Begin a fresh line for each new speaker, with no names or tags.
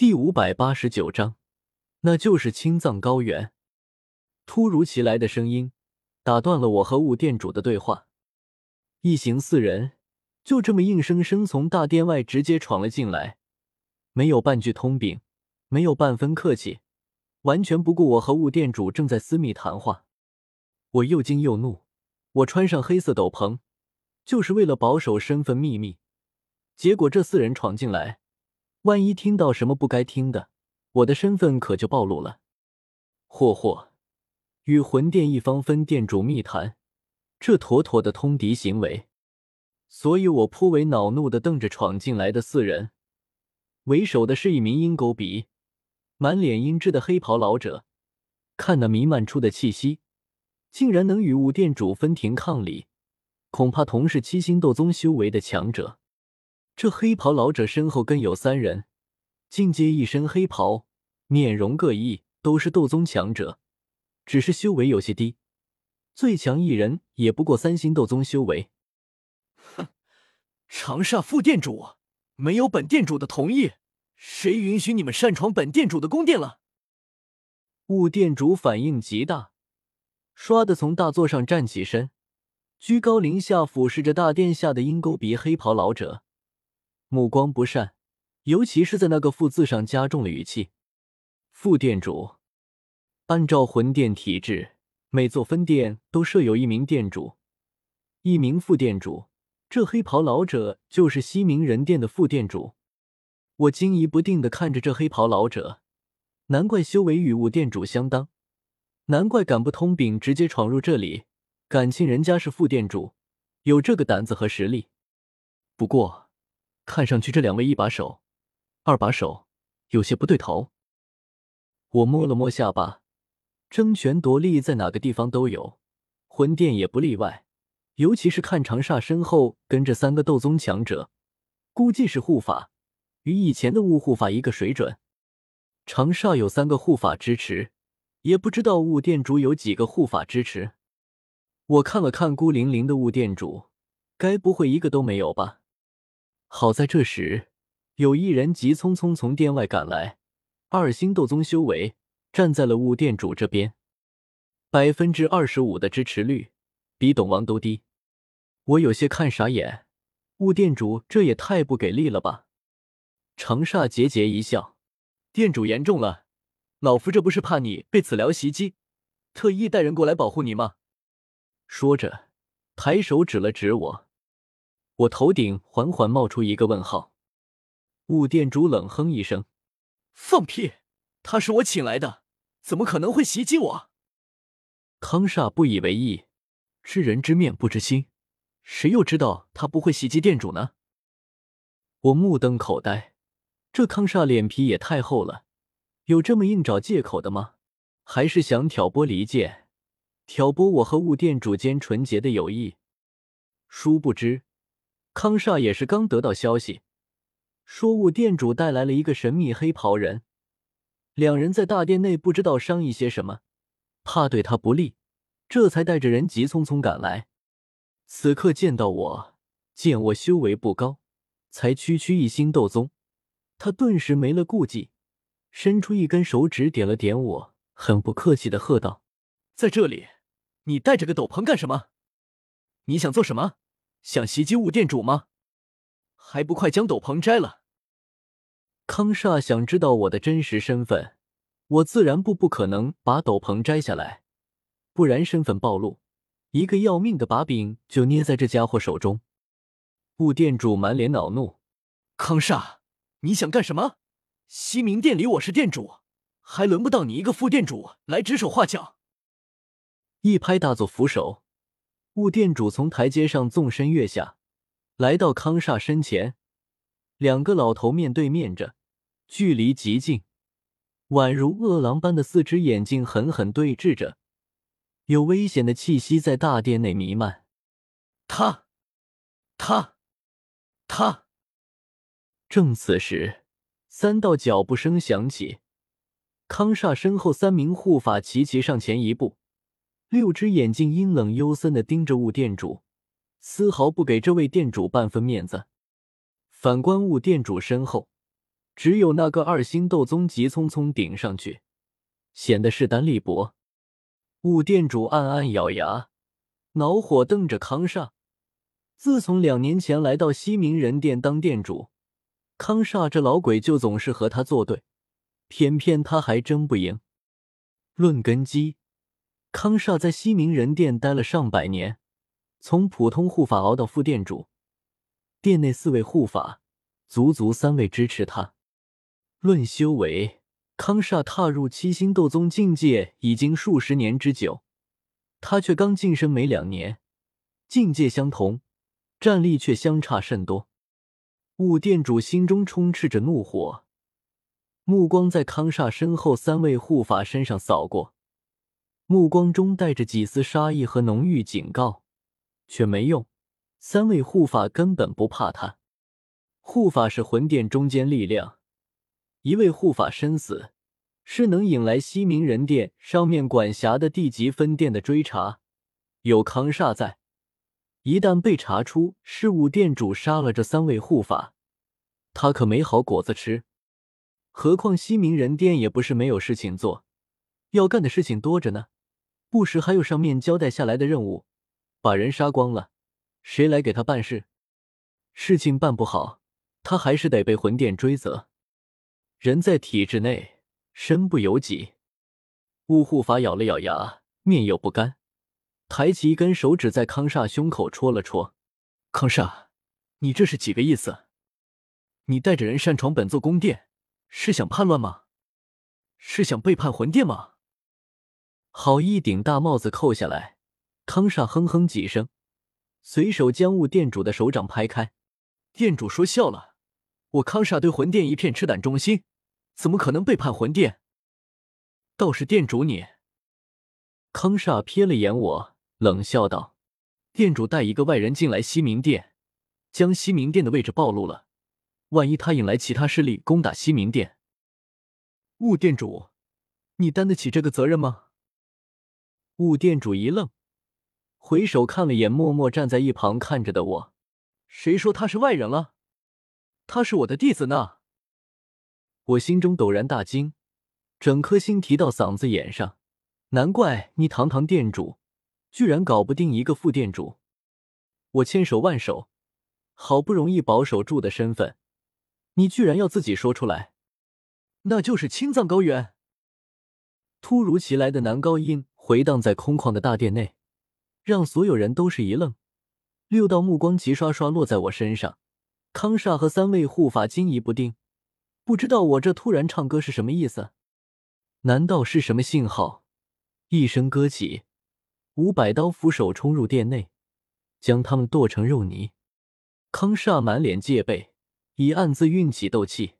第五百八十九章，那就是青藏高原。突如其来的声音打断了我和雾店主的对话。一行四人就这么硬生生从大殿外直接闯了进来，没有半句通禀，没有半分客气，完全不顾我和雾店主正在私密谈话。我又惊又怒。我穿上黑色斗篷，就是为了保守身份秘密。结果这四人闯进来，万一听到什么不该听的，我的身份可就暴露了。霍霍，与魂殿一方分店主密谈，这妥妥的通敌行为。所以我颇为恼怒的瞪着闯进来的四人。为首的是一名鹰狗鼻、满脸阴鸷的黑袍老者，看那弥漫出的气息。竟然能与五殿主分庭抗礼，恐怕同是七星斗宗修为的强者。这黑袍老者身后跟有三人，尽皆一身黑袍，面容各异，都是斗宗强者，只是修为有些低。最强一人也不过三星斗宗修为。
哼，长沙副店主，没有本店主的同意，谁允许你们擅闯本店主的宫殿了？
雾店主反应极大。唰的从大座上站起身，居高临下俯视着大殿下的鹰钩鼻黑袍老者，目光不善，尤其是在那个“副”字上加重了语气。副店主，按照魂殿体制，每座分店都设有一名店主，一名副店主。这黑袍老者就是西明人殿的副店主。我惊疑不定的看着这黑袍老者，难怪修为与五店主相当。难怪敢不通禀，直接闯入这里。感情人家是副店主，有这个胆子和实力。不过，看上去这两位一把手、二把手有些不对头。我摸了摸下巴，争权夺利在哪个地方都有，魂殿也不例外。尤其是看长煞身后跟着三个斗宗强者，估计是护法，与以前的雾护法一个水准。长煞有三个护法支持。也不知道雾店主有几个护法支持。我看了看孤零零的雾店主，该不会一个都没有吧？好在这时有一人急匆匆从殿外赶来，二星斗宗修为，站在了雾店主这边，百分之二十五的支持率，比董王都低。我有些看傻眼，雾店主这也太不给力了吧？程煞桀桀一笑，
店主言重了。老夫这不是怕你被此辽袭击，特意带人过来保护你吗？
说着，抬手指了指我，我头顶缓缓冒出一个问号。雾店主冷哼一声：“
放屁！他是我请来的，怎么可能会袭击我？”
康煞不以为意：“知人知面不知心，谁又知道他不会袭击店主呢？”我目瞪口呆，这康煞脸皮也太厚了。有这么硬找借口的吗？还是想挑拨离间，挑拨我和雾店主间纯洁的友谊？殊不知，康煞也是刚得到消息，说雾店主带来了一个神秘黑袍人，两人在大殿内不知道商议些什么，怕对他不利，这才带着人急匆匆赶来。此刻见到我，见我修为不高，才区区一星斗宗，他顿时没了顾忌。伸出一根手指点了点我，很不客气的喝道：“
在这里，你带着个斗篷干什么？你想做什么？想袭击雾店主吗？还不快将斗篷摘了！”
康煞想知道我的真实身份，我自然不不可能把斗篷摘下来，不然身份暴露，一个要命的把柄就捏在这家伙手中。雾店主满脸恼怒：“
康煞，你想干什么？”西明殿里我是店主，还轮不到你一个副店主来指手画脚。
一拍大作扶手，雾店主从台阶上纵身跃下，来到康煞身前，两个老头面对面着，距离极近，宛如饿狼般的四只眼睛狠狠对峙着，有危险的气息在大殿内弥漫。
他，他，他。
正此时。三道脚步声响起，康煞身后三名护法齐齐上前一步，六只眼睛阴冷幽森的盯着雾店主，丝毫不给这位店主半分面子。反观雾店主身后，只有那个二星斗宗急匆匆顶上去，显得势单力薄。雾店主暗暗咬牙，恼火瞪着康煞。自从两年前来到西明人店当店主，康煞这老鬼就总是和他作对，偏偏他还争不赢。论根基，康煞在西明人店待了上百年，从普通护法熬到副店主，殿内四位护法，足足三位支持他。论修为，康煞踏入七星斗宗境界已经数十年之久，他却刚晋升没两年，境界相同，战力却相差甚多。雾店主心中充斥着怒火，目光在康煞身后三位护法身上扫过，目光中带着几丝杀意和浓郁警告，却没用，三位护法根本不怕他。护法是魂殿中坚力量。一位护法身死，是能引来西明人殿上面管辖的地级分店的追查。有康煞在，一旦被查出是五店主杀了这三位护法，他可没好果子吃。何况西明人殿也不是没有事情做，要干的事情多着呢。不时还有上面交代下来的任务，把人杀光了，谁来给他办事？事情办不好，他还是得被魂殿追责。人在体制内，身不由己。雾护法咬了咬牙，面有不甘，抬起一根手指在康煞胸口戳了戳。
康煞，你这是几个意思？你带着人擅闯本座宫殿，是想叛乱吗？是想背叛魂殿吗？
好一顶大帽子扣下来！康煞哼哼几声，随手将雾店主的手掌拍开。
店主说笑了，我康煞对魂殿一片赤胆忠心。怎么可能背叛魂殿？倒是店主你。
康煞瞥了眼我，冷笑道：“
店主带一个外人进来西明殿，将西明殿的位置暴露了，万一他引来其他势力攻打西明殿，雾店主，你担得起这个责任吗？”
雾店主一愣，回首看了眼默默站在一旁看着的我：“
谁说他是外人了？他是我的弟子呢。”
我心中陡然大惊，整颗心提到嗓子眼上。难怪你堂堂店主，居然搞不定一个副店主。我千手万手，好不容易保守住的身份，你居然要自己说出来，
那就是青藏高原。
突如其来的男高音回荡在空旷的大殿内，让所有人都是一愣。六道目光齐刷刷落在我身上，康煞和三位护法惊疑不定。不知道我这突然唱歌是什么意思？难道是什么信号？一声歌起，五百刀斧手冲入殿内，将他们剁成肉泥。康煞满脸戒备，已暗自运起斗气。